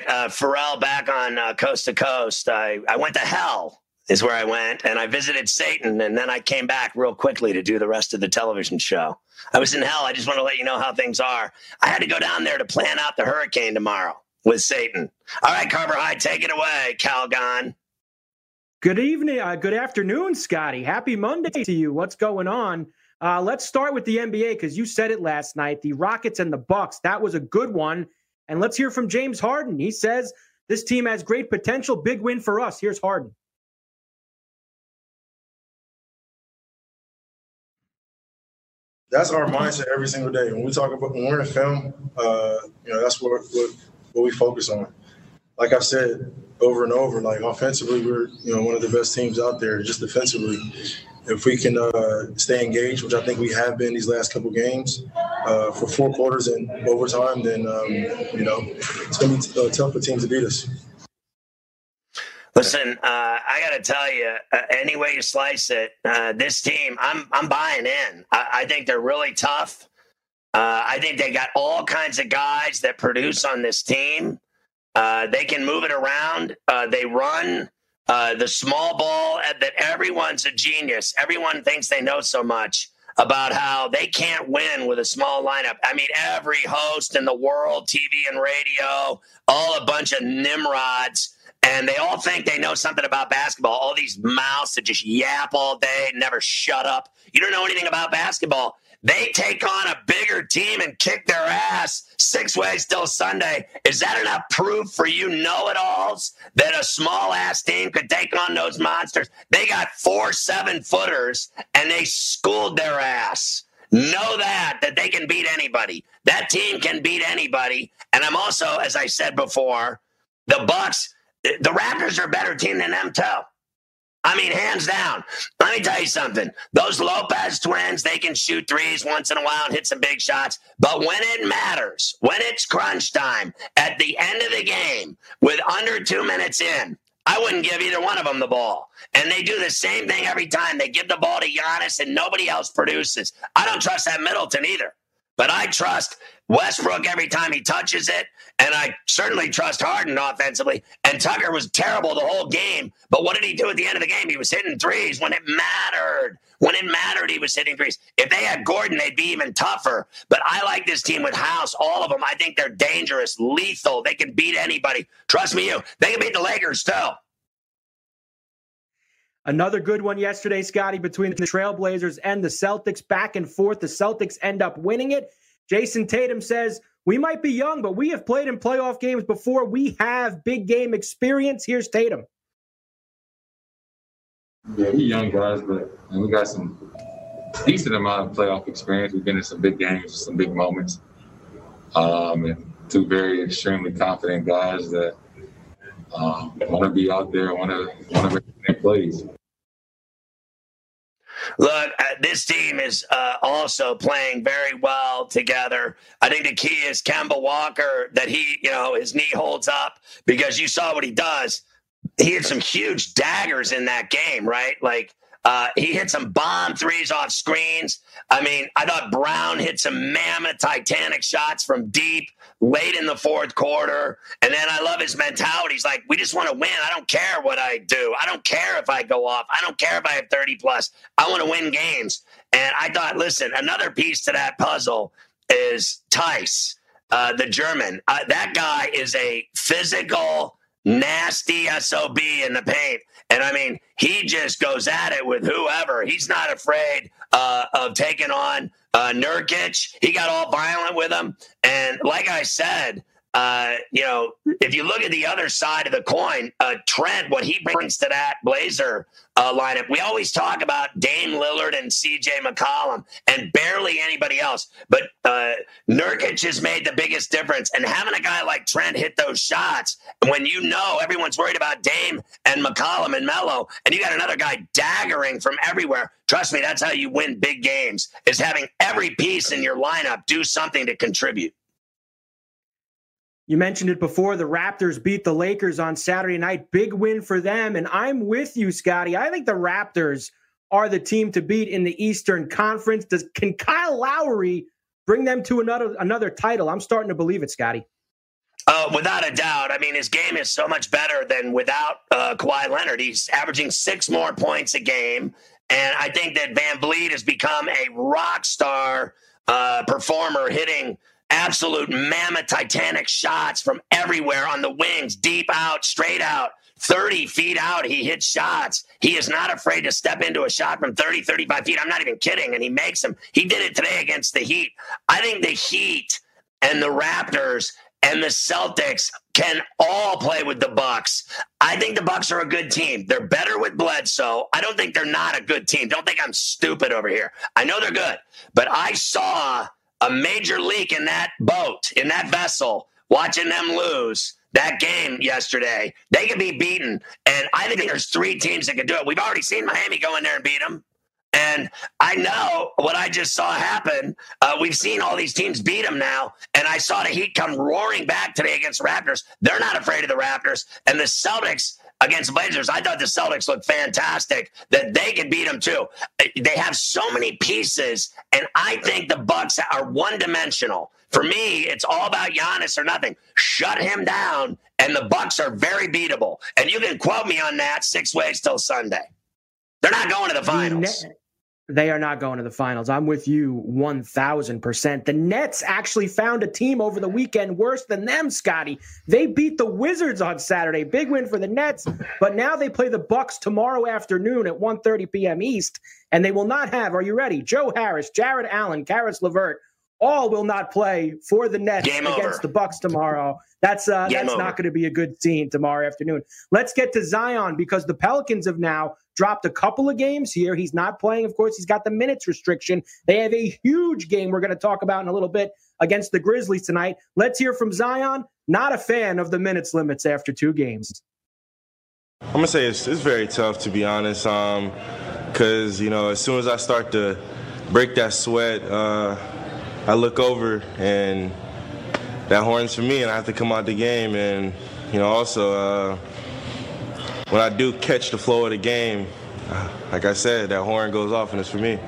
Right, uh, Farrell back on uh, Coast to Coast. I, I went to hell, is where I went, and I visited Satan, and then I came back real quickly to do the rest of the television show. I was in hell. I just want to let you know how things are. I had to go down there to plan out the hurricane tomorrow with Satan. All right, Carver High, take it away, Calgon. Good evening, uh, good afternoon, Scotty. Happy Monday to you. What's going on? Uh, let's start with the NBA because you said it last night. The Rockets and the Bucks. That was a good one. And let's hear from James Harden. He says this team has great potential. Big win for us. Here's Harden. That's our mindset every single day. When we talk about when we're in film, uh, you know, that's what, what what we focus on. Like I said over and over, like offensively, we're you know one of the best teams out there. Just defensively, if we can uh, stay engaged, which I think we have been these last couple games, uh, for four quarters and overtime, then um, you know it's going to be uh, tough for teams to beat us. Listen, uh, I got to tell you, uh, any way you slice it, uh, this team, I'm I'm buying in. I, I think they're really tough. I think they got all kinds of guys that produce on this team. They can move it around. They run Uh, the small ball that everyone's a genius. Everyone thinks they know so much about how they can't win with a small lineup. I mean, every host in the world, TV and radio, all a bunch of nimrods and they all think they know something about basketball. All these mouths that just yap all day, never shut up. You don't know anything about basketball. They take on a bigger team and kick their ass six ways till Sunday. Is that enough proof for you know it alls that a small ass team could take on those monsters? They got four seven footers and they schooled their ass. Know that, that they can beat anybody. That team can beat anybody. And I'm also, as I said before, the Bucks the Raptors are a better team than them too. I mean, hands down. Let me tell you something. Those Lopez twins, they can shoot threes once in a while and hit some big shots. But when it matters, when it's crunch time, at the end of the game, with under two minutes in, I wouldn't give either one of them the ball. And they do the same thing every time. They give the ball to Giannis and nobody else produces. I don't trust that Middleton either. But I trust Westbrook every time he touches it. And I certainly trust Harden offensively. And Tucker was terrible the whole game. But what did he do at the end of the game? He was hitting threes when it mattered. When it mattered, he was hitting threes. If they had Gordon, they'd be even tougher. But I like this team with House, all of them. I think they're dangerous, lethal. They can beat anybody. Trust me, you. They can beat the Lakers too. Another good one yesterday, Scotty, between the Trailblazers and the Celtics, back and forth. The Celtics end up winning it. Jayson Tatum says, We might be young, but we have played in playoff games before. We have big game experience. Here's Tatum. Yeah, we young guys, but we got some decent amount of playoff experience. We've been in some big games, some big moments. Um, and two very extremely confident guys that um, want to be out there, want to want to make their plays. Look, uh, this team is uh, also playing very well together. I think the key is Kemba Walker that he, you know, his knee holds up because you saw what he does. He had some huge daggers in that game, right? Like uh, he hit some bomb threes off screens. I mean, I thought Brown hit some mammoth Titanic shots from deep late in the fourth quarter. And then I love his mentality. He's like, we just want to win. I don't care what I do. I don't care if I go off. I don't care if I have 30 plus. I want to win games. And I thought, listen, another piece to that puzzle is Theis, uh, the German. Uh, that guy is a physical, nasty SOB in the paint. And I mean, he just goes at it with whoever. He's not afraid uh, of taking on uh, Nurkic. He got all violent with him. And like I said, uh, you know, if you look at the other side of the coin, uh, Trent, what he brings to that Blazer uh, lineup, we always talk about Dame Lillard and CJ McCollum and barely anybody else. But uh, Nurkic has made the biggest difference. And having a guy like Trent hit those shots, when you know everyone's worried about Dame and McCollum and Melo, and you got another guy daggering from everywhere, trust me, that's how you win big games, is having every piece in your lineup do something to contribute. You mentioned it before. The Raptors beat the Lakers on Saturday night. Big win for them. And I'm with you, Scotty. I think the Raptors are the team to beat in the Eastern Conference. Does can Kyle Lowry bring them to another another title? I'm starting to believe it, Scotty. Uh, without a doubt. I mean, his game is so much better than without uh, Kawhi Leonard. He's averaging six more points a game. And I think that VanVleet has become a rock star uh, performer, hitting absolute mammoth Titanic shots from everywhere on the wings, deep out, straight out. 30 feet out, he hits shots. He is not afraid to step into a shot from 30, 35 feet. I'm not even kidding. And he makes them. He did it today against the Heat. I think the Heat and the Raptors and the Celtics can all play with the Bucks. I think the Bucks are a good team. They're better with Bledsoe. I don't think they're not a good team. Don't think I'm stupid over here. I know they're good, but I saw a major leak in that boat, in that vessel, watching them lose that game yesterday. They can be beaten. And I think there's three teams that can do it. We've already seen Miami go in there and beat them. And I know what I just saw happen. Uh, we've seen all these teams beat them now. And I saw the Heat come roaring back today against Raptors. They're not afraid of the Raptors. And the Celtics against Blazers, I thought the Celtics looked fantastic. That they could beat them too. They have so many pieces, and I think the Bucks are one dimensional. For me, it's all about Giannis or nothing. Shut him down, and the Bucks are very beatable. And you can quote me on that six ways till Sunday. They're not going to the finals. They are not going to the finals. I'm with you 1000%. The Nets actually found a team over the weekend worse than them, Scotty. They beat the Wizards on Saturday. Big win for the Nets, but now they play the Bucks tomorrow afternoon at 1:30 p.m. East, and they will not have, are you ready? Joe Harris, Jarrett Allen, Caris LeVert, all will not play for the Nets Game against over. the Bucks tomorrow. That's uh, Game that's over. not going to be a good scene tomorrow afternoon. Let's get to Zion because the Pelicans have now dropped a couple of games here. He's not playing, of course. He's got the minutes restriction. They have a huge game we're going to talk about in a little bit against the Grizzlies tonight. Let's hear from Zion. Not a fan of the minutes limits after two games. I'm gonna say it's, it's very tough to be honest, because you know as soon as I start to break that sweat, uh, I look over and that horn's for me, and I have to come out the game. And you know also uh, when I do catch the flow of the game, uh, like I said, that horn goes off and it's for me.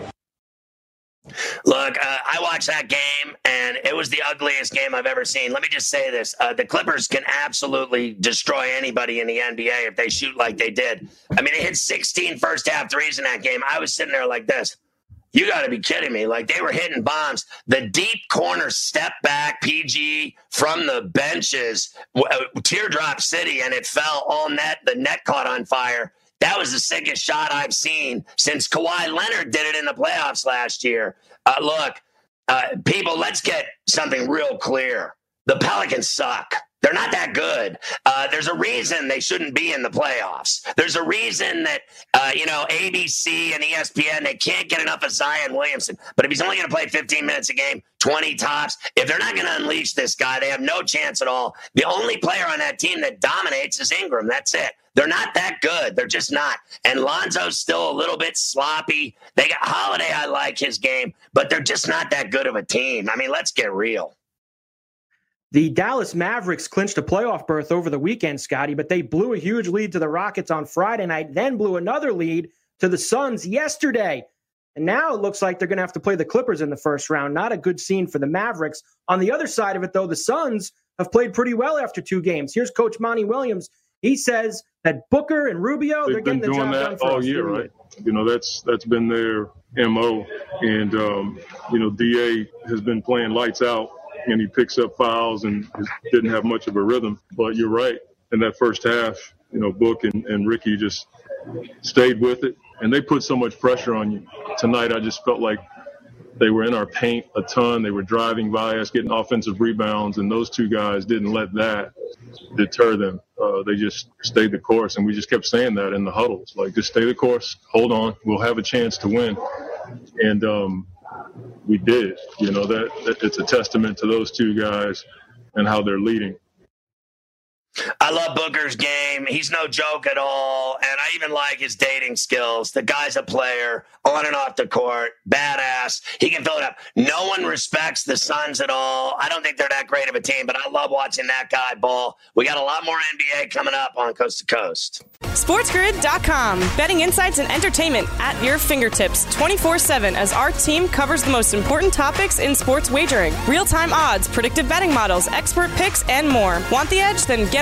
Look, uh, I watched that game, and it was the ugliest game I've ever seen. Let me just say this: uh, the Clippers can absolutely destroy anybody in the NBA if they shoot like they did. I mean, they hit 16 first half threes in that game. I was sitting there like this. You got to be kidding me! Like they were hitting bombs. The deep corner step back PG from the benches, uh, teardrop city, and it fell all net. The net caught on fire. That was the sickest shot I've seen since Kawhi Leonard did it in the playoffs last year. Uh, look, uh, people, let's get something real clear. The Pelicans suck. They're not that good. Uh, there's a reason they shouldn't be in the playoffs. There's a reason that, uh, you know, ABC and ESPN, they can't get enough of Zion Williamson. But if he's only going to play 15 minutes a game, 20 tops, if they're not going to unleash this guy, they have no chance at all. The only player on that team that dominates is Ingram. That's it. They're not that good. They're just not. And Lonzo's still a little bit sloppy. They got Holiday. I like his game, but they're just not that good of a team. I mean, let's get real. The Dallas Mavericks clinched a playoff berth over the weekend, Scotty, but they blew a huge lead to the Rockets on Friday night, then blew another lead to the Suns yesterday. And now it looks like they're going to have to play the Clippers in the first round. Not a good scene for the Mavericks. On the other side of it, though, the Suns have played pretty well after two games. Here's Coach Monty Williams. He says that Booker and Rubio, They've they're getting the doing job that done for all year, right? You know, that's that's been their mo, and um, you know, Da has been playing lights out, and he picks up fouls and didn't have much of a rhythm. But you're right. In that first half, you know, Book and, and Ricky just stayed with it, and they put so much pressure on you. Tonight, I just felt like they were in our paint a ton. They were driving by us, getting offensive rebounds, and those two guys didn't let that deter them. Uh, they just stayed the course, and we just kept saying that in the huddles, like just stay the course, hold on, we'll have a chance to win, and um, we did. You know that, it's a testament to those two guys and how they're leading. I love Booker's game. He's no joke at all. And I even like his dating skills. The guy's a player on and off the court, badass. He can fill it up. No one respects the Suns at all. I don't think they're that great of a team, but I love watching that guy ball. We got a lot more NBA coming up on Coast to Coast. SportsGrid.com. Betting insights and entertainment at your fingertips 24 7 as our team covers the most important topics in sports wagering real time odds, predictive betting models, expert picks, and more. Want the edge? Then get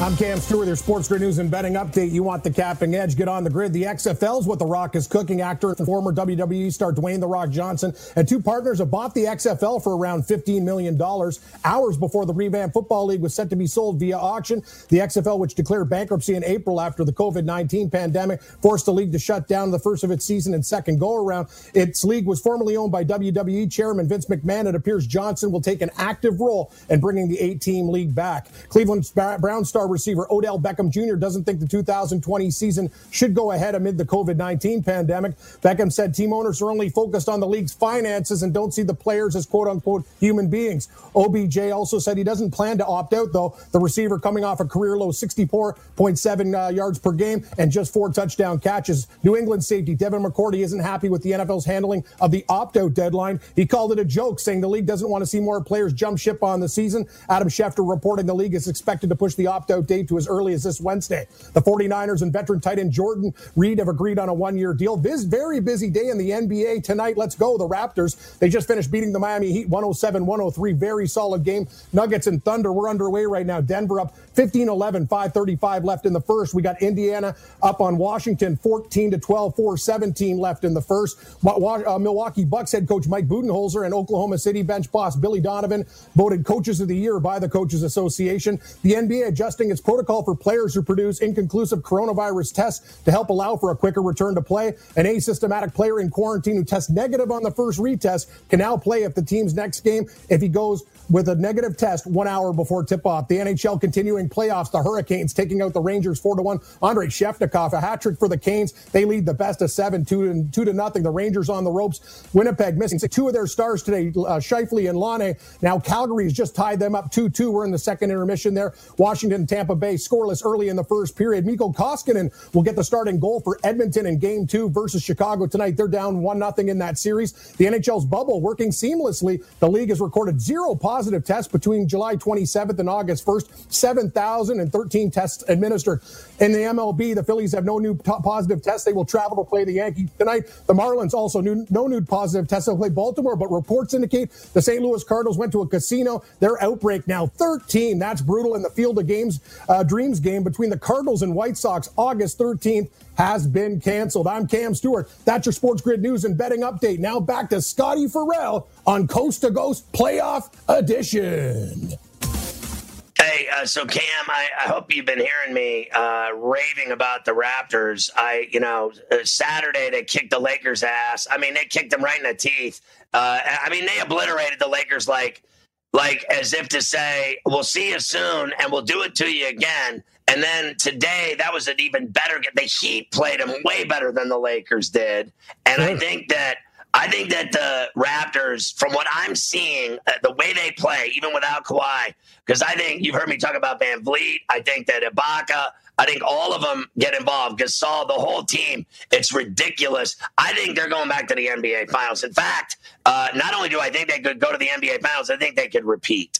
I'm Cam Stewart, your Sports Grid News and Betting Update. You want the capping edge? Get on the grid. The XFL is what The Rock is cooking. Actor and former WWE star Dwayne The Rock Johnson and two partners have bought the XFL for around $15 million. Hours before the revamped Football League was set to be sold via auction, the XFL, which declared bankruptcy in April after the COVID 19 pandemic, forced the league to shut down the first of its season and second go around. Its league was formerly owned by WWE chairman Vince McMahon. It appears Johnson will take an active role in bringing the eight team league back. Cleveland Brown star receiver Odell Beckham Jr. doesn't think the 2020 season should go ahead amid the COVID 19 pandemic. Beckham said team owners are only focused on the league's finances and don't see the players as quote unquote human beings. OBJ also said he doesn't plan to opt out, though. The receiver coming off a career low 64.7 uh, yards per game and just four touchdown catches. New England safety Devin McCourty isn't happy with the NFL's handling of the opt out deadline. He called it a joke, saying the league doesn't want to see more players jump ship on the season. Adam Schefter reporting the league is expected to push the opt out date to as early as this Wednesday. The 49ers and veteran tight end Jordan Reed have agreed on a one year deal. This very busy day in the NBA tonight. Let's go. The Raptors. They just finished beating the Miami Heat 107 103. Very solid game. Nuggets and Thunder. We're underway right now. Denver up 15 11, 535 left in the first. We got Indiana up on Washington 14 to 12, 4 17 left in the first. Uh, Milwaukee Bucks head coach Mike Budenholzer and Oklahoma City bench boss Billy Donovan voted coaches of the year by the Coaches Association. The NBA adjusting its protocol for players who produce inconclusive coronavirus tests to help allow for a quicker return to play. An asymptomatic player in quarantine who tests negative on the first retest can now play if the team's next game if he goes with a negative test one hour before tip off. The NHL continuing playoffs, the Hurricanes taking out the Rangers 4 to 1. Andrei Svechnikov, a hat trick for the Canes. They lead the best of seven, two, and two to nothing. The Rangers on the ropes. Winnipeg missing two of their stars today, uh, Scheifele and Laine. Now Calgary's just tied them up 2 2. We're in the second intermission there. Washington, Tampa Bay scoreless early in the first period. Mikko Koskinen will get the starting goal for Edmonton in game two versus Chicago tonight. They're down 1 0 in that series. The NHL's bubble working seamlessly. The league has recorded zero positive tests between July 27th and August 1st. 7,013 tests administered. In the MLB, the Phillies have no new positive tests. They will travel to play the Yankees tonight. The Marlins also new, no new positive tests. They'll play Baltimore, but reports indicate the St. Louis Cardinals went to a casino. Their outbreak now 13. That's brutal in the Field of Games uh, Dreams game between the Cardinals and White Sox August 13th has been canceled. I'm Cam Stewart. That's your Sports Grid news and betting update. Now back to Scotty Farrell on Coast to Coast Playoff Edition. Hey, uh, so Cam, I, I, hope you've been hearing me uh, raving about the Raptors. I, you know, uh, Saturday they kicked the Lakers' ass. I mean, they kicked them right in the teeth. Uh, I mean, they obliterated the Lakers like, like as if to say, "We'll see you soon, and we'll do it to you again." And then today, that was an even better. game. The Heat played them way better than the Lakers did, and I think that I think that the Raptors, from what I'm seeing, uh, the way they play, even without Kawhi, because I think you've heard me talk about VanVleet. I think that Ibaka, I think all of them get involved. Gasol, the whole team, it's ridiculous. I think they're going back to the NBA Finals. In fact, uh, not only do I think they could go to the NBA Finals, I think they could repeat.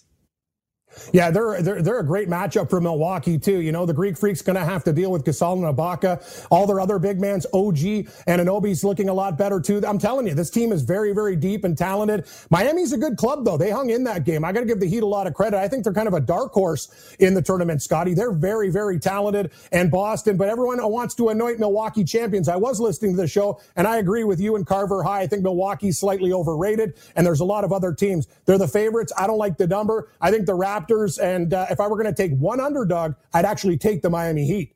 Yeah, they're, they're they're a great matchup for Milwaukee too. You know, the Greek Freak's going to have to deal with Gasol and Ibaka. All their other big mans, OG and Anunoby's looking a lot better too. I'm telling you, this team is very very deep and talented. Miami's a good club though. They hung in that game. I got to give the Heat a lot of credit. I think they're kind of a dark horse in the tournament, Scotty. They're very very talented. And Boston, but everyone wants to anoint Milwaukee champions. I was listening to the show, and I agree with you and Carver High. I think Milwaukee's slightly overrated, and there's a lot of other teams. They're the favorites. I don't like the number. I think the Raptors Raptors. And uh, if I were going to take one underdog, I'd actually take the Miami Heat.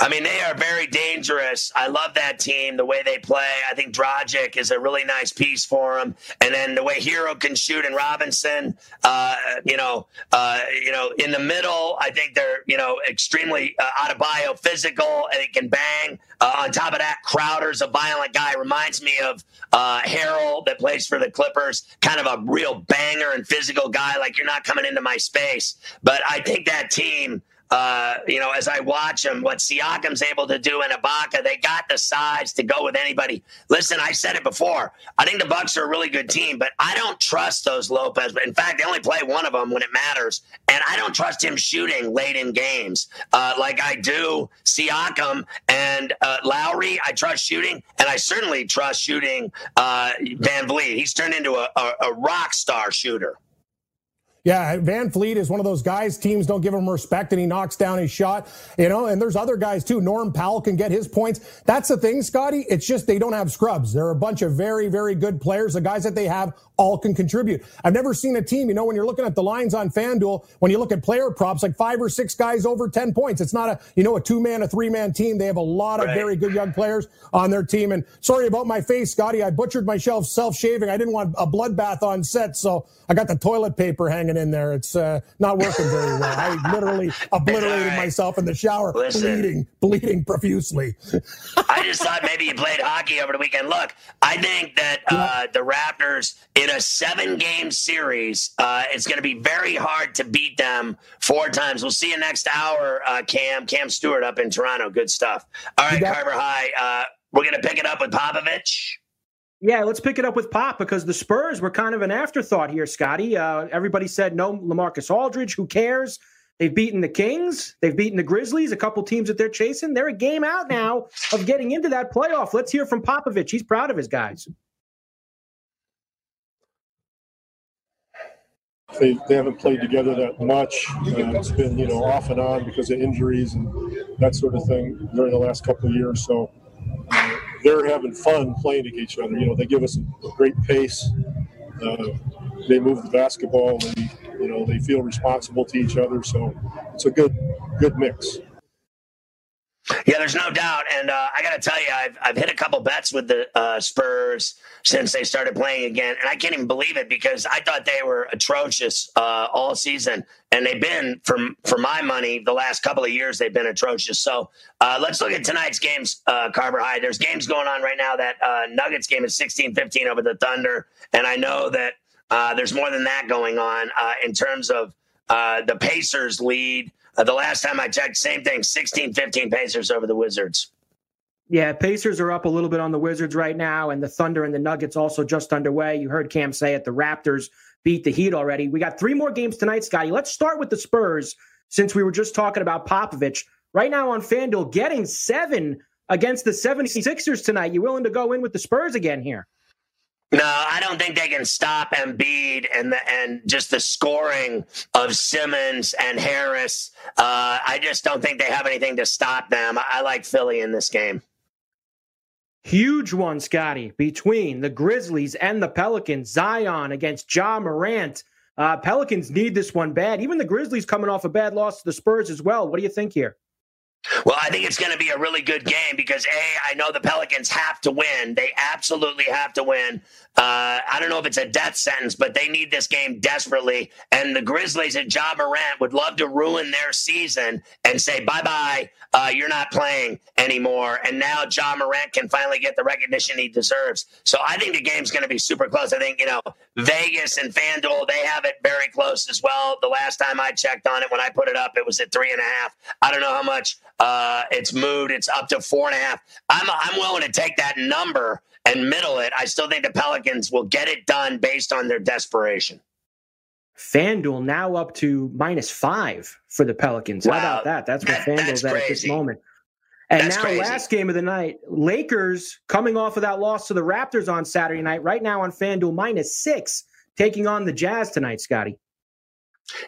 I mean, they are very dangerous. I love that team, the way they play. I think Dragic is a really nice piece for them, and then the way Herro can shoot and Robinson, uh, you know, uh, you know, in the middle, I think they're you know extremely uh, out of bio, physical, and it can bang. Uh, on top of that, Crowder's a violent guy. Reminds me of uh, that plays for the Clippers, kind of a real banger and physical guy. Like you're not coming into my space, but I think that team uh, you know, as I watch them, what Siakam's able to do in Ibaka, they got the size to go with anybody. Listen, I said it before. I think the Bucks are a really good team, but I don't trust those Lopez. In fact, they only play one of them when it matters, and I don't trust him shooting late in games uh, like I do Siakam and uh, Lowry. I trust shooting, and I certainly trust shooting uh, VanVleet. He's turned into a, a, a rock star shooter. Yeah, VanVleet is one of those guys. Teams don't give him respect, and he knocks down his shot. You know, and there's other guys too. Norm Powell can get his points. That's the thing, Scotty. It's just they don't have scrubs. They're a bunch of very, very good players. The guys that they have all can contribute. I've never seen a team. You know, when you're looking at the lines on FanDuel, when you look at player props, like five or six guys over ten points. It's not a you know a two man, a three man team. They have a lot of right. very good young players on their team. And sorry about my face, Scotty. I butchered myself self shaving. I didn't want a bloodbath on set, so I got the toilet paper hanging in there. It's uh, not working very well. I literally obliterated right. myself in the shower, Listen, bleeding, bleeding profusely. I just thought maybe you played hockey over the weekend. Look, I think that uh, the Raptors in a seven-game series, uh, it's going to be very hard to beat them four times. We'll see you next hour, uh, Cam. Cam Stewart up in Toronto. Good stuff. All right, Carver High. Uh, we're going to pick it up with Popovich. Yeah, let's pick it up with Pop because the Spurs were kind of an afterthought here, Scotty. Uh, everybody said no Lamarcus Aldridge. Who cares? They've beaten the Kings. They've beaten the Grizzlies, a couple teams that they're chasing. They're a game out now of getting into that playoff. Let's hear from Popovich. He's proud of his guys. They, they haven't played together that much. Uh, it's been, you know, off and on because of injuries and that sort of thing during the last couple of years. So, uh, they're having fun playing against each other. You know, they give us a great pace. Uh, they move the basketball. They, you know, they feel responsible to each other. So it's a good good mix. Yeah, there's no doubt, and uh, I got to tell you, I've I've hit a couple bets with the uh, Spurs since they started playing again, and I can't even believe it because I thought they were atrocious uh, all season, and they've been for for my money the last couple of years they've been atrocious. So uh, let's look at tonight's games, uh, Carver High. There's games going on right now. That uh, Nuggets game is 16-15 over the Thunder, and I know that there's more than that going on in terms of the Pacers lead. Uh, the last time I checked, same thing 16 15 Pacers over the Wizards. Yeah, Pacers are up a little bit on the Wizards right now, and the Thunder and the Nuggets also just underway. You heard Cam say it. The Raptors beat the Heat already. We got three more games tonight, Scotty. Let's start with the Spurs since we were just talking about Popovich. Right now on FanDuel, getting seven against the 76ers tonight. You willing to go in with the Spurs again here? No, I don't think they can stop Embiid and the, and just the scoring of Simmons and Harris. Uh, I just don't think they have anything to stop them. I, I like Philly in this game. Huge one, Scotty, between the Grizzlies and the Pelicans. Zion against Ja Morant. Uh, Pelicans need this one bad. Even the Grizzlies coming off a bad loss to the Spurs as well. What do you think here? Well, I think it's going to be a really good game because A, I know the Pelicans have to win. They absolutely have to win. Uh, I don't know if it's a death sentence, but they need this game desperately. And the Grizzlies and Ja Morant would love to ruin their season and say, bye bye, uh, you're not playing anymore. And now Ja Morant can finally get the recognition he deserves. So I think the game's going to be super close. I think, you know, Vegas and FanDuel, they have it very close as well. The last time I checked on it, when I put it up, it was at three and a half. I don't know how much uh, it's moved. It's up to four and a half. I'm, I'm willing to take that number and middle it. I still think the Pelicans will get it done based on their desperation. FanDuel now up to minus five for the Pelicans. Wow. How about that? That's where that, FanDuel's at at this moment. And that's now, crazy. last game of the night, Lakers coming off of that loss to the Raptors on Saturday night, right now on FanDuel, minus six, taking on the Jazz tonight, Scotty.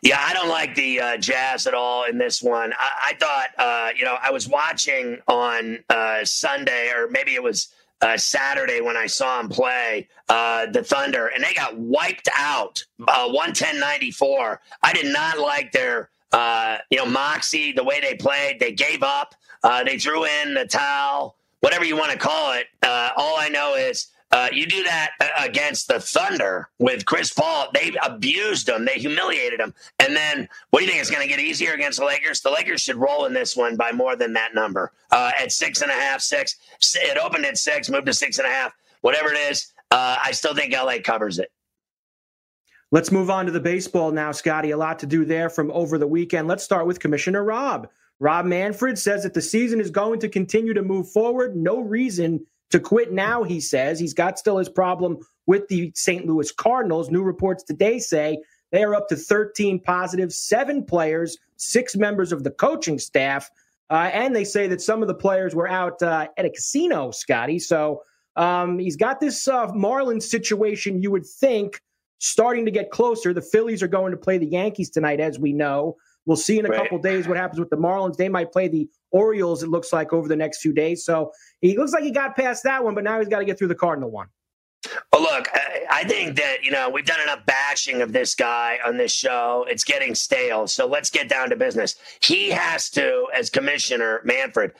Yeah, I don't like the uh, Jazz at all in this one. I, I thought, uh, you know, I was watching on uh, Sunday, or maybe it was uh, Saturday when I saw him play uh, the Thunder, and they got wiped out, uh, 110-94. I did not like their, uh, you know, moxie, the way they played. They gave up. Uh, they threw in the towel, whatever you want to call it. Uh, all I know is uh, you do that uh, against the Thunder with Chris Paul. They abused him. They humiliated him. And then what do you think is going to get easier against the Lakers? The Lakers should roll in this one by more than that number uh, at six and a half, six. It opened at six, moved to six and a half, whatever it is. Uh, I still think LA covers it. Let's move on to the baseball now, Scotty. A lot to do there from over the weekend. Let's start with Commissioner Rob. Rob Manfred says that the season is going to continue to move forward. No reason to quit now, he says. He's got still his problem with the St. Louis Cardinals. New reports today say they are up to 13 positive, seven players, six members of the coaching staff. Uh, and they say that some of the players were out uh, at a casino, Scotty. So um, he's got this uh, Marlins situation, you would think, starting to get closer. The Phillies are going to play the Yankees tonight, as we know. We'll see in a right. couple days what happens with the Marlins. They might play the Orioles, it looks like, over the next few days. So he looks like he got past that one, but now he's got to get through the Cardinal one. Well, look, I think that, you know, we've done enough bashing of this guy on this show. It's getting stale. So let's get down to business. He has to, as commissioner, Manfred,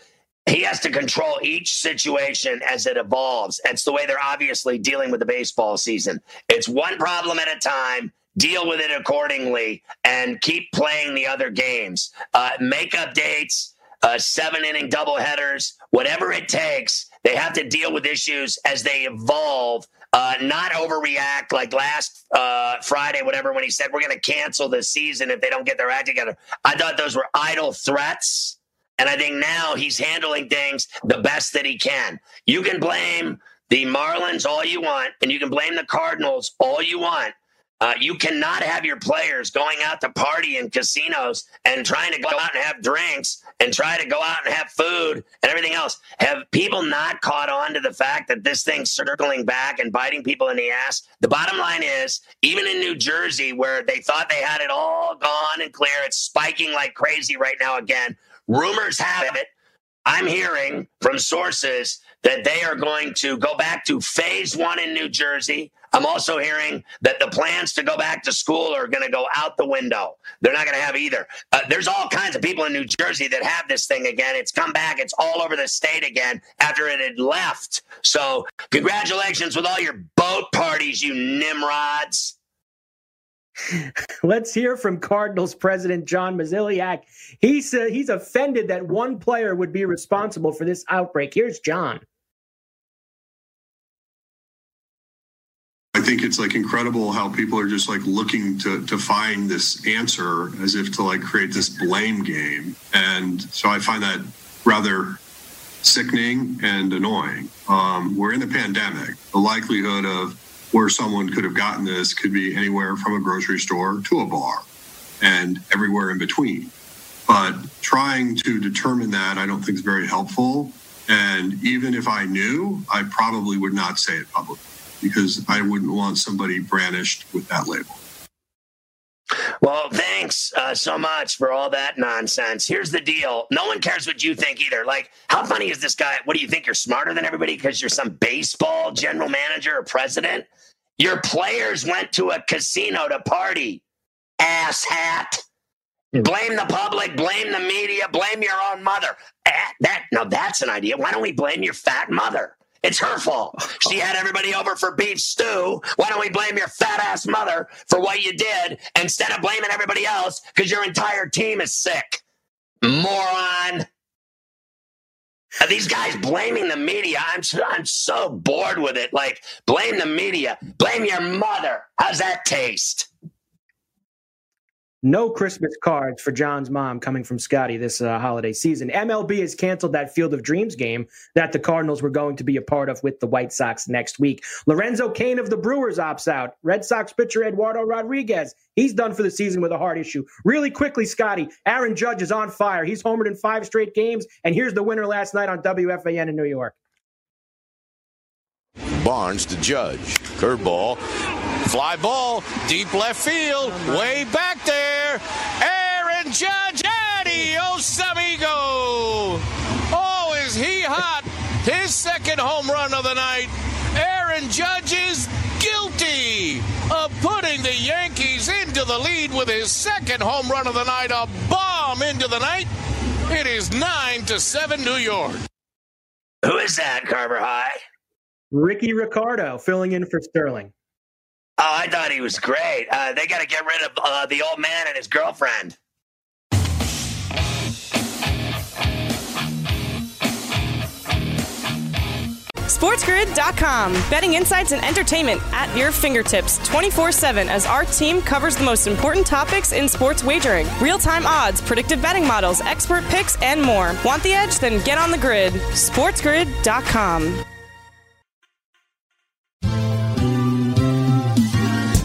he has to control each situation as it evolves. That's the way they're obviously dealing with the baseball season. It's one problem at a time deal with it accordingly and keep playing the other games. Uh, make updates, uh, seven inning double headers, whatever it takes. They have to deal with issues as they evolve, uh, not overreact like last uh, Friday, whatever, when he said, We're going to cancel the season if they don't get their act together. I thought those were idle threats. And I think now he's handling things the best that he can. You can blame the Marlins all you want, and you can blame the Cardinals all you want. Uh, you cannot have your players going out to party in casinos and trying to go out and have drinks and try to go out and have food and everything else. Have people not caught on to the fact that this thing's circling back and biting people in the ass? The bottom line is, even in New Jersey, where they thought they had it all gone and clear, it's spiking like crazy right now again. Rumors have it. I'm hearing from sources that they are going to go back to phase one in New Jersey. I'm also hearing that the plans to go back to school are going to go out the window. They're not going to have either. Uh, there's all kinds of people in New Jersey that have this thing again. It's come back. It's all over the state again after it had left. So, congratulations with all your boat parties, you nimrods. Let's hear from Cardinals president John Mozeliak. He said he's offended that one player would be responsible for this outbreak. Here's John. Think it's like incredible how people are just like looking to to find this answer as if to like create this blame game. And so I find that rather sickening and annoying. Um, we're in a pandemic. The likelihood of where someone could have gotten this could be anywhere from a grocery store to a bar and everywhere in between. But trying to determine that, I don't think is very helpful. And even if I knew, I probably would not say it publicly because I wouldn't want somebody brandished with that label. Well, thanks uh, so much for all that nonsense. Here's the deal no one cares what you think either. Like, how funny is this guy? What do you think? You're smarter than everybody because you're some baseball general manager or president? Your players went to a casino to party, ass hat. Blame the public, blame the media, blame your own mother. Eh, that now that's an idea. Why don't we blame your fat mother? It's her fault. She had everybody over for beef stew. Why don't we blame your fat ass mother for what you did instead of blaming everybody else because your entire team is sick? Moron. Are these guys blaming the media? I'm so, I'm so bored with it. Like, blame the media, blame your mother. How's that taste? No Christmas cards for John's mom coming from Scotty this uh, holiday season. MLB has canceled that Field of Dreams game that the Cardinals were going to be a part of with the White Sox next week. Lorenzo Cain of the Brewers opts out. Red Sox pitcher Eduardo Rodriguez, he's done for the season with a heart issue. Really quickly, Scotty, Aaron Judge is on fire. He's homered in five straight games, and here's the winner last night on WFAN in New York. Barnes to Judge. Curveball. Fly ball. Deep left field. Way back there. Aaron Judge. Adios, amigo. Oh, is he hot? His second home run of the night. Aaron Judge is guilty of putting the Yankees into the lead with his second home run of the night. A bomb into the night. It is 9 to 7 New York. Who is that, Carver High? Rickie Ricardo filling in for Sterling. Oh, I thought he was great. Uh, they got to get rid of uh, the old man and his girlfriend. SportsGrid.com. Betting insights and entertainment at your fingertips 24 7 as our team covers the most important topics in sports wagering real time odds, predictive betting models, expert picks, and more. Want the edge? Then get on the grid. SportsGrid.com.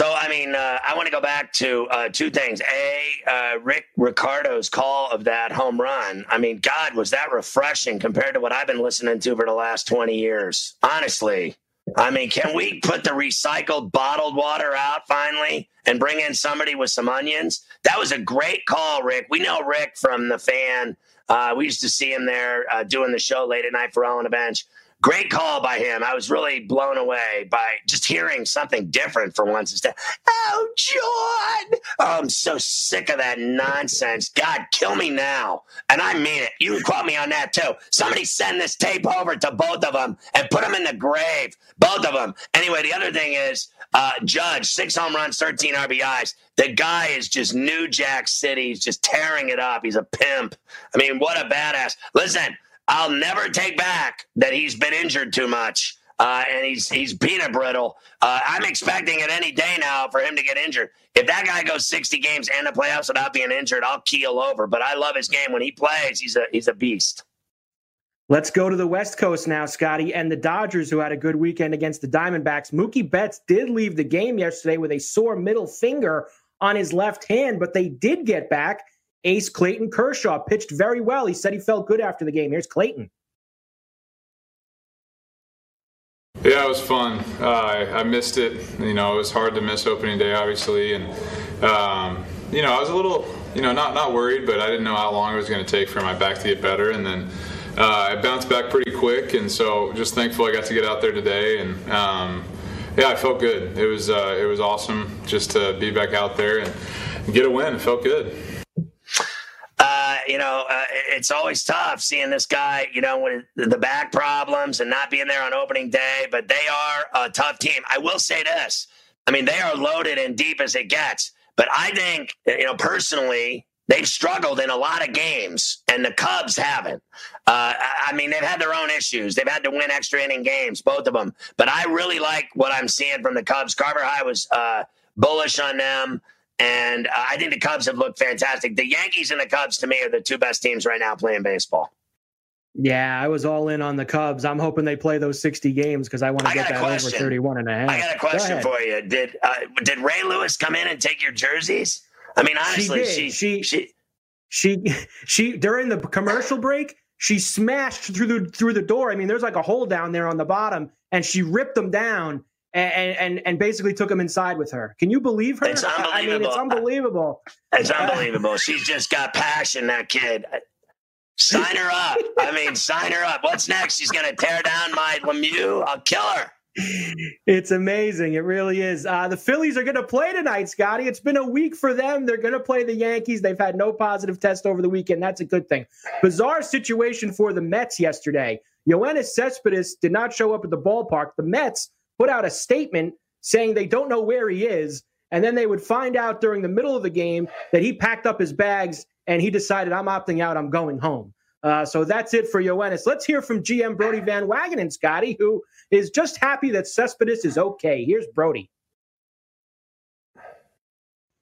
So, I mean, uh, I want to go back to uh, two things. A, uh, Rick Ricardo's call of that home run. I mean, God, was that refreshing compared to what I've been listening to for the last 20 years? Honestly. I mean, can we put the recycled bottled water out finally and bring in somebody with some onions? That was a great call, Rick. We know Rick from the fan. Uh, we used to see him there uh, doing the show late at night for All on the Bench great call by him. I was really blown away by just hearing something different for once instead. Oh, John. Oh, I'm so sick of that nonsense. God, kill me now. And I mean it. You can quote me on that too. Somebody send this tape over to both of them and put them in the grave. Both of them. Anyway, the other thing is uh, Judge, six home runs, 13 RBIs. The guy is just New Jack City. He's just tearing it up. He's a pimp. I mean, what a badass. Listen, I'll never take back that he's been injured too much. Uh, and he's he's peanut brittle. Uh, I'm expecting it any day now for him to get injured. If that guy goes 60 games and the playoffs without being injured, I'll keel over. But I love his game when he plays. He's a he's a beast. Let's go to the West Coast now, Scotty, and the Dodgers, who had a good weekend against the Diamondbacks. Mookie Betts did leave the game yesterday with a sore middle finger on his left hand, but they did get back. Ace Clayton Kershaw pitched very well. He said he felt good after the game. Here's Clayton. Yeah, it was fun. Uh, I, missed it. You know, it was hard to miss opening day, obviously, and um, you know, I was a little, you know, not not worried, but I didn't know how long it was going to take for my back to get better, and then uh, I bounced back pretty quick, and so just thankful I got to get out there today, and um, yeah, I felt good. It was uh, it was awesome just to be back out there and get a win. It felt good know, uh, it's always tough seeing this guy, you know, with the back problems and not being there on opening day, but they are a tough team. I will say this. I mean, they are loaded and deep as it gets, but I think, you know, personally, they've struggled in a lot of games, and the Cubs haven't. Uh, I mean, they've had their own issues. They've had to win extra inning games, both of them. But I really like what I'm seeing from the Cubs. Carver High was uh, bullish on them. And uh, I think the Cubs have looked fantastic. The Yankees and the Cubs, to me, are the two best teams right now playing baseball. Yeah, I was all in on the Cubs. I'm hoping they play those 60 games because I want to get that question. over 31 and a half. I got a question Go for you. Did uh, did Ray Lewis come in and take your jerseys? I mean, honestly, she she, she she she she during the commercial break, she smashed through the through the door. I mean, there's like a hole down there on the bottom, and she ripped them down and, and and basically took him inside with her. Can you believe her? It's unbelievable. I mean, it's unbelievable. It's unbelievable. She's just got passion. That kid. Sign her up. I mean, sign her up. What's next? She's going to tear down my Lemieux. I'll kill her. It's amazing. It really is. Uh, the Phillies are going to play tonight, Scotty. It's been a week for them. They're going to play the Yankees. They've had no positive test over the weekend. That's a good thing. Bizarre situation for the Mets yesterday. Yoenis Cespedes did not show up at the ballpark. The Mets put out a statement saying they don't know where he is. And then they would find out during the middle of the game that he packed up his bags and he decided, I'm opting out, I'm going home. Uh, so that's it for Yoenis. Let's hear from GM Brodie Van Wagenen, Scotty, who is just happy that Cespedes is okay. Here's Brodie.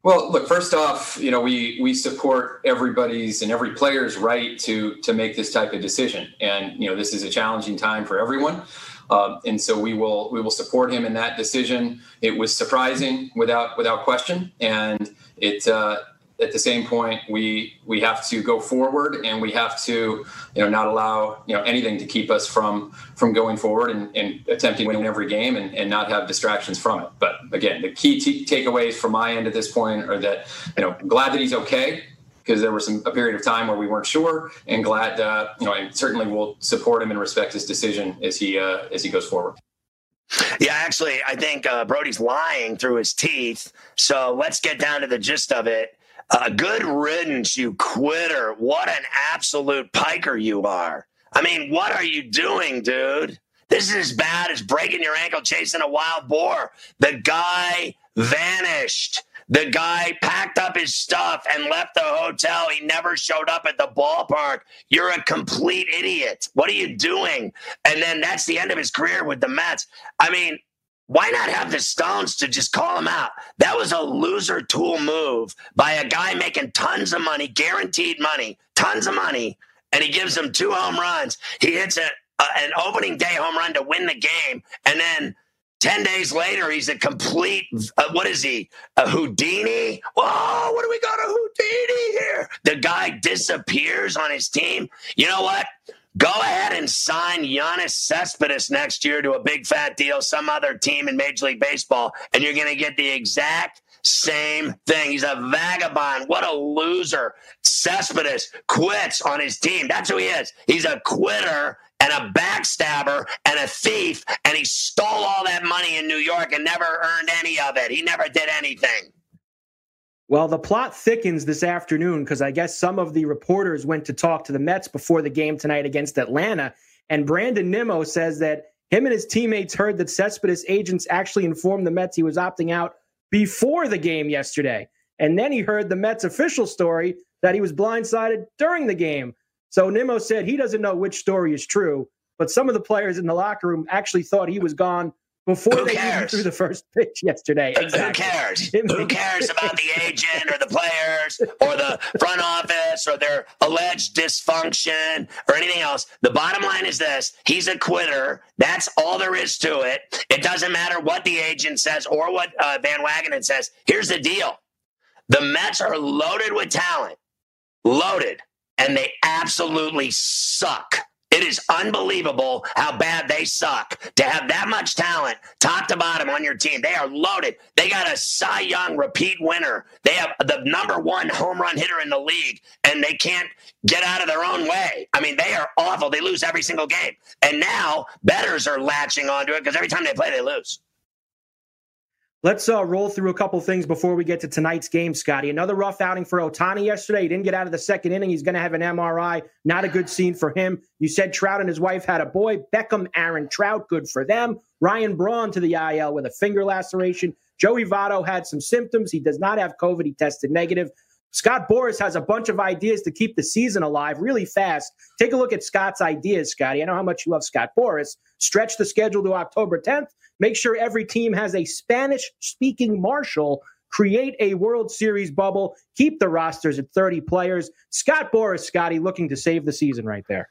Well, look. First off, you know we we support everybody's and every player's right to to make this type of decision, and you know this is a challenging time for everyone. Um, and so we will we will support him in that decision. It was surprising without without question, and it uh, at the same point we we have to go forward and we have to you know not allow you know anything to keep us from from going forward and, and attempting to win every game and, and not have distractions from it. But again, the key t- takeaways from my end at this point are that you know glad that he's okay because there was some a period of time where we weren't sure, and glad uh, you know, and certainly we'll support him and respect his decision as he uh, as he goes forward. Yeah, actually, I think uh, Brodie's lying through his teeth. So let's get down to the gist of it. Uh, good riddance, you quitter. What an absolute piker you are. I mean, what are you doing, dude? This is as bad as breaking your ankle chasing a wild boar. The guy vanished. The guy packed up his stuff and left the hotel. He never showed up at the ballpark. You're a complete idiot. What are you doing? And then that's the end of his career with the Mets. I mean, why not have the Stones to just call him out? That was a loser tool move by a guy making tons of money, guaranteed money, tons of money, and he gives them two home runs. He hits a, a, an opening day home run to win the game, and then 10 days later, he's a complete, uh, what is he? A Houdini? Oh, what do we got a Houdini here? The guy disappears on his team. You know what? Go ahead and sign Yoenis Cespedes next year to a big fat deal, some other team in Major League Baseball, and you're going to get the exact same thing. He's a vagabond. What a loser. Cespedes quits on his team. That's who he is. He's a quitter and a backstabber and a thief, and he stole all that money in New York and never earned any of it. He never did anything. Well, the plot thickens this afternoon because I guess some of the reporters went to talk to the Mets before the game tonight against Atlanta. And Brandon Nimmo says that him and his teammates heard that Cespedes agents actually informed the Mets he was opting out before the game yesterday. And then he heard the Mets official story that he was blindsided during the game. So Nimmo said he doesn't know which story is true, but some of the players in the locker room actually thought he was gone before Who they cares? even threw the first pitch yesterday. Who cares? Who cares about the agent or the players or the front office or their alleged dysfunction or anything else? The bottom line is this he's a quitter. That's all there is to it. It doesn't matter what the agent says or what uh, Van Wagenen says. Here's the deal the Mets are loaded with talent, loaded, and they absolutely suck. It is unbelievable how bad they suck to have that much talent, top to bottom, on your team. They are loaded. They got a Cy Young repeat winner. They have the number one home run hitter in the league, and they can't get out of their own way. I mean, they are awful. They lose every single game. And now betters are latching onto it because every time they play, they lose. Let's uh, roll through a couple things before we get to tonight's game, Scotty. Another rough outing for Ohtani yesterday. He didn't get out of the second inning. He's going to have an MRI. Not a good scene for him. You said Trout and his wife had a boy. Beckham, Aaron Trout, good for them. Ryan Braun to the IL with a finger laceration. Joey Votto had some symptoms. He does not have COVID. He tested negative. Scott Boras has a bunch of ideas to keep the season alive really fast. Take a look at Scott's ideas, Scotty. I know how much you love Scott Boras. Stretch the schedule to October 10th. Make sure every team has a Spanish speaking marshal. Create a World Series bubble. Keep the rosters at 30 players. Scott Boras, Scotty, looking to save the season right there.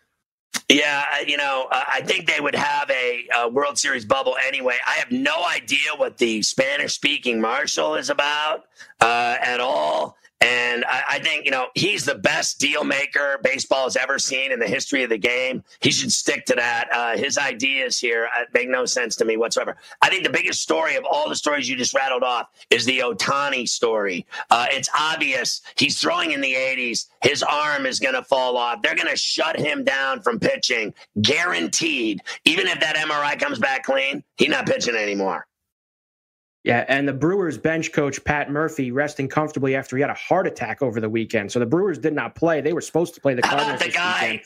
Yeah, you know, I think they would have a, a, World Series bubble anyway. I have no idea what the Spanish speaking Marshall is about uh, at all. And I, I, think, you know, he's the best deal maker baseball has ever seen in the history of the game. He should stick to that. Uh, his ideas here uh, make no sense to me whatsoever. I think the biggest story of all the stories you just rattled off is the Ohtani story. Uh, it's obvious he's throwing in the 80s. His arm is going to fall off. They're going to shut him down from pitching, guaranteed. Even if that MRI comes back clean, he's not pitching anymore. Yeah, and the Brewers bench coach Pat Murphy resting comfortably after he had a heart attack over the weekend. So the Brewers did not play. They were supposed to play the How Cardinals about the guy?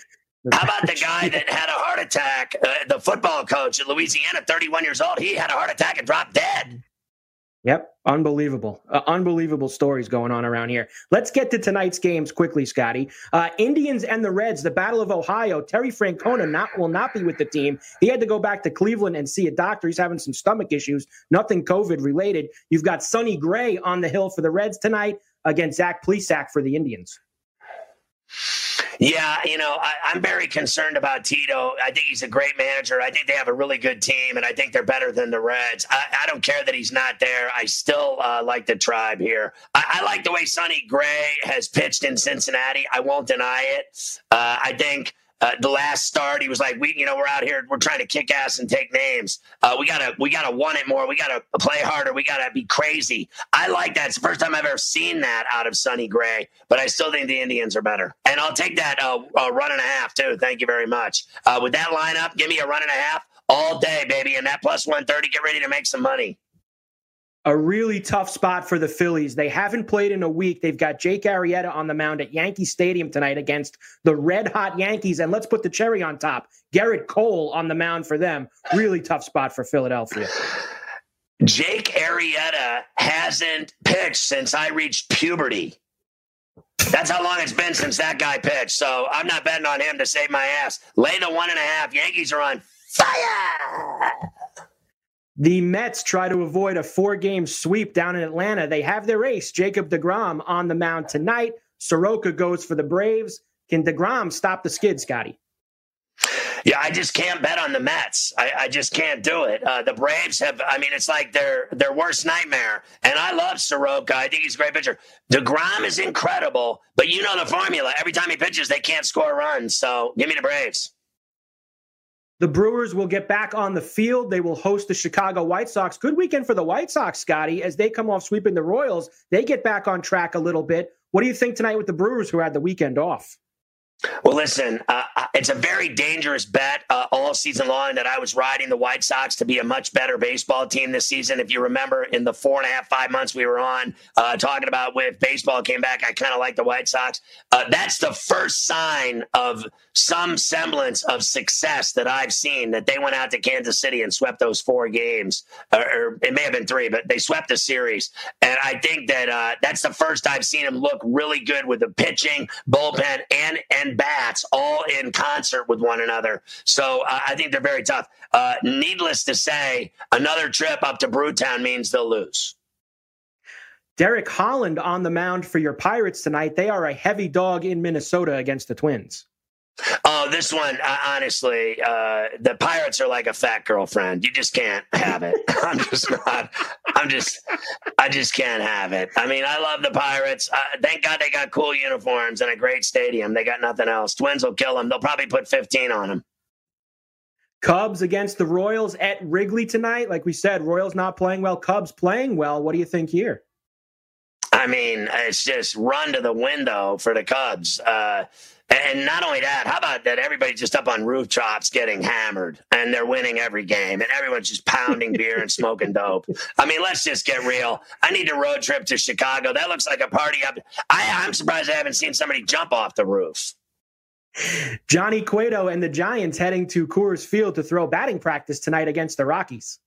How about the guy that had a heart attack? Uh, the football coach at Louisiana, 31 years old. He had a heart attack and dropped dead. Yep, unbelievable, uh, unbelievable stories going on around here. Let's get to tonight's games quickly, Scotty. Uh, Indians and the Reds, the Battle of Ohio. Terry Francona not will not be with the team. He had to go back to Cleveland and see a doctor. He's having some stomach issues, nothing COVID related. You've got Sonny Gray on the hill for the Reds tonight against Zach Plesac for the Indians. Yeah, you know, I, am very concerned about Tito. I think he's a great manager. I think they have a really good team, and I think they're better than the Reds. I, I don't care that he's not there. I still uh, like the tribe here. I, I, like the way Sonny Gray has pitched in Cincinnati. I won't deny it. Uh, I think uh, the last start, he was like, "We, you know, we're out here, we're trying to kick ass and take names. Uh, we gotta, we gotta want it more. We gotta play harder. We gotta be crazy." I like that. It's the first time I've ever seen that out of Sonny Gray. But I still think the Indians are better, and I'll take that uh, run and a half too. Thank you very much. Uh, with that lineup, give me a run and a half all day, baby, and that plus one thirty. Get ready to make some money a really tough spot for the Phillies. They haven't played in a week. They've got Jake Arrieta on the mound at Yankee Stadium tonight against the red hot Yankees. And let's put the cherry on top Gerrit Cole on the mound for them. Really tough spot for Philadelphia. Jake Arrieta hasn't pitched since I reached puberty. That's how long it's been since that guy pitched. So I'm not betting on him to save my ass. Lay the one and a half. Yankees are on fire. The Mets try to avoid a four game sweep down in Atlanta. They have their ace, Jacob DeGrom, on the mound tonight. Soroka goes for the Braves. Can DeGrom stop the skid, Scotty? Yeah, I just can't bet on the Mets. I, I just can't do it. Uh, the Braves have, I mean, it's like their their worst nightmare. And I love Soroka. I think he's a great pitcher. DeGrom is incredible, but you know the formula. Every time he pitches, they can't score runs. So give me the Braves. The Brewers will get back on the field. They will host the Chicago White Sox. Good weekend for the White Sox, Scotty, as they come off sweeping the Royals. They get back on track a little bit. What do you think tonight with the Brewers who had the weekend off? Well, listen, uh, it's a very dangerous bet uh, all season long that I was riding the White Sox to be a much better baseball team this season. If you remember, in the four and a half, five months we were on uh, talking about with baseball came back, I kind of like the White Sox. Uh, that's the first sign of some semblance of success that I've seen that they went out to Kansas City and swept those four games, or, or it may have been three, but they swept the series. And I think that uh, that's the first I've seen them look really good with the pitching, bullpen, and and bats all in concert with one another. So uh, I think they're very tough. Uh, needless to say, another trip up to Brewtown means they'll lose. Derek Holland on the mound for your Pirates tonight. They are a heavy dog in Minnesota against the Twins. Oh, this one, uh, honestly, uh, the Pirates are like a fat girlfriend. You just can't have it. I'm just not. I'm just. I just can't have it. I mean, I love the Pirates. Uh, thank God they got cool uniforms and a great stadium. They got nothing else. Twins will kill them. They'll probably put 15 on them. Cubs against the Royals at Wrigley tonight. Like we said, Royals not playing well. Cubs playing well. What do you think here? I mean, it's just run to the window for the Cubs. Uh, and not only that, how about that? Everybody's just up on rooftops getting hammered, and they're winning every game, and everyone's just pounding beer and smoking dope. I mean, let's just get real. I need a road trip to Chicago. That looks like a party up. I, I'm surprised I haven't seen somebody jump off the roof. Johnny Cueto and the Giants heading to Coors Field to throw batting practice tonight against the Rockies.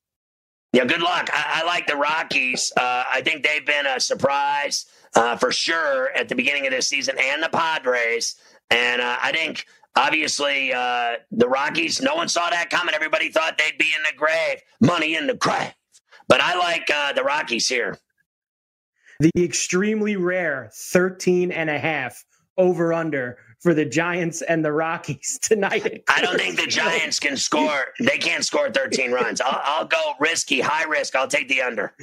Yeah, good luck. I, I like the Rockies. Uh, I think they've been a surprise uh, for sure at the beginning of this season, and the Padres. And uh, I think obviously uh, the Rockies, no one saw that coming. Everybody thought they'd be in the grave, money in the grave. But I like uh, the Rockies here. The extremely rare 13 and a half over under for the Giants and the Rockies tonight. I don't think the Giants can score. They can't score 13 runs. I'll, I'll go risky, high risk. I'll take the under.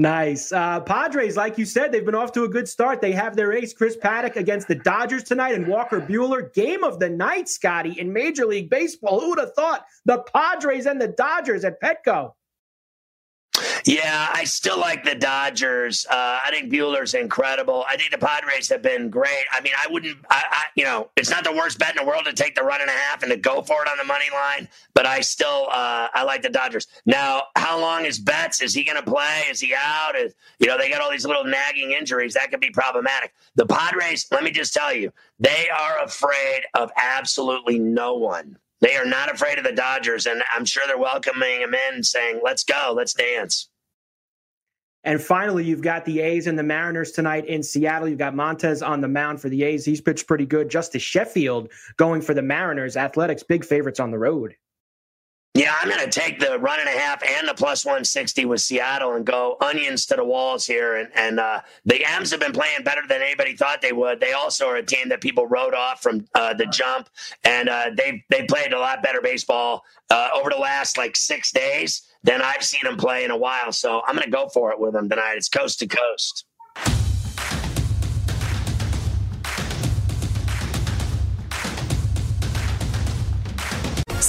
Nice. Uh, Padres, like you said, they've been off to a good start. They have their ace, Chris Paddack, against the Dodgers tonight and Walker Buehler. Game of the night, Scotty, in Major League Baseball. Who would have thought the Padres and the Dodgers at Petco? Yeah, I still like the Dodgers. Uh, I think Buehler's incredible. I think the Padres have been great. I mean, I wouldn't, I, I, you know, it's not the worst bet in the world to take the run and a half and to go for it on the money line, but I still, uh, I like the Dodgers. Now, how long is Betts? Is he going to play? Is he out? Is, you know, they got all these little nagging injuries. That could be problematic. The Padres, let me just tell you, they are afraid of absolutely no one. They are not afraid of the Dodgers, and I'm sure they're welcoming them in, saying, "Let's go, let's dance." And finally, you've got the A's and the Mariners tonight in Seattle. You've got Montas on the mound for the A's. He's pitched pretty good. Justus Sheffield going for the Mariners. Athletics, big favorites on the road. Yeah, I'm going to take the run and a half and the plus 160 with Seattle and go onions to the walls here. And, and uh, the M's have been playing better than anybody thought they would. They also are a team that people wrote off from uh, the jump, and uh, they they played a lot better baseball uh, over the last like six days than I've seen them play in a while. So I'm going to go for it with them tonight. It's coast to coast.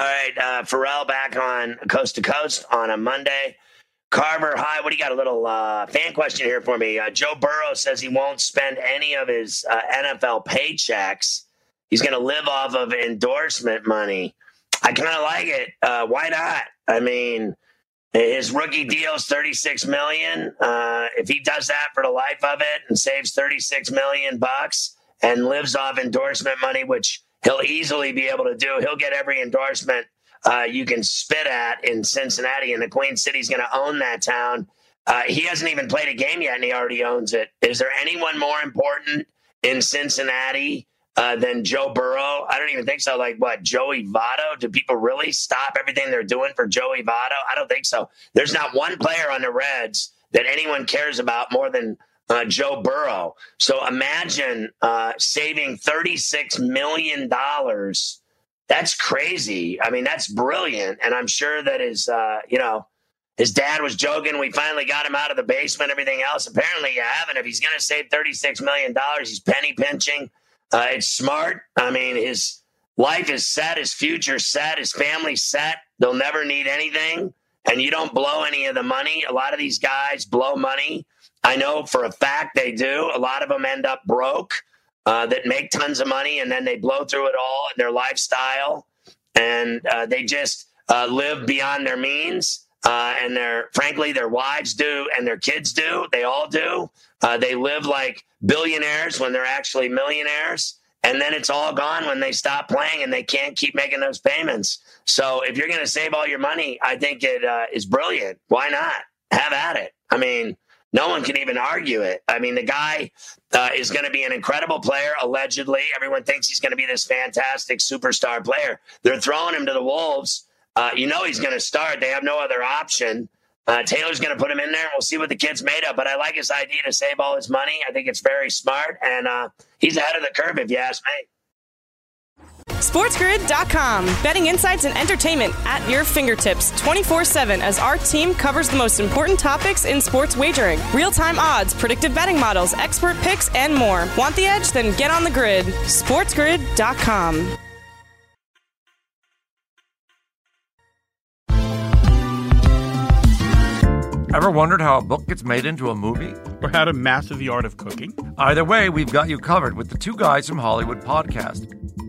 All right, uh, Farrell back on Coast to Coast on a Monday. Carver, hi. What do you got? A little uh, fan question here for me. Uh, Joe Burrow says he won't spend any of his uh, NFL paychecks. He's going to live off of endorsement money. I kind of like it. Uh, why not? I mean, his rookie deal is 36 million. Uh, if he does that for the life of it and saves 36 million bucks and lives off endorsement money, which he'll easily be able to do. He'll get every endorsement uh, you can spit at in Cincinnati, and the Queen City's going to own that town. Uh, he hasn't even played a game yet, and he already owns it. Is there anyone more important in Cincinnati uh, than Joe Burrow? I don't even think so. Like what, Joey Votto? Do people really stop everything they're doing for Joey Votto? I don't think so. There's not one player on the Reds that anyone cares about more than uh, Joe Burrow. So imagine uh, saving $36 million that's crazy. I mean, that's brilliant. And I'm sure that his, uh, you know, his dad was joking. We finally got him out of the basement, everything else. Apparently, you haven't. If he's going to save $36 million, he's penny pinching. Uh, it's smart. I mean, his life is set, his future set, his family set. They'll never need anything. And you don't blow any of the money. A lot of these guys blow money. I know for a fact they do. A lot of them end up broke uh, that make tons of money and then they blow through it all in their lifestyle and uh, they just uh, live beyond their means. Uh, and their, frankly, their wives do and their kids do. They all do. Uh, they live like billionaires when they're actually millionaires. And then it's all gone when they stop playing and they can't keep making those payments. So if you're going to save all your money, I think it uh, is brilliant. Why not? Have at it. I mean, no one can even argue it. I mean, the guy uh, is going to be an incredible player, allegedly. Everyone thinks he's going to be this fantastic superstar player. They're throwing him to the Wolves. Uh, you know he's going to start. They have no other option. Uh, Taylor's going to put him in there, and we'll see what the kid's made of. But I like his idea to save all his money. I think it's very smart, and uh, he's ahead of the curve, if you ask me. SportsGrid.com. Betting insights and entertainment at your fingertips 24 7 as our team covers the most important topics in sports wagering real time odds, predictive betting models, expert picks, and more. Want the edge? Then get on the grid. SportsGrid.com. Ever wondered how a book gets made into a movie? Or how to master the art of cooking? Either way, we've got you covered with the Two Guys from Hollywood podcast.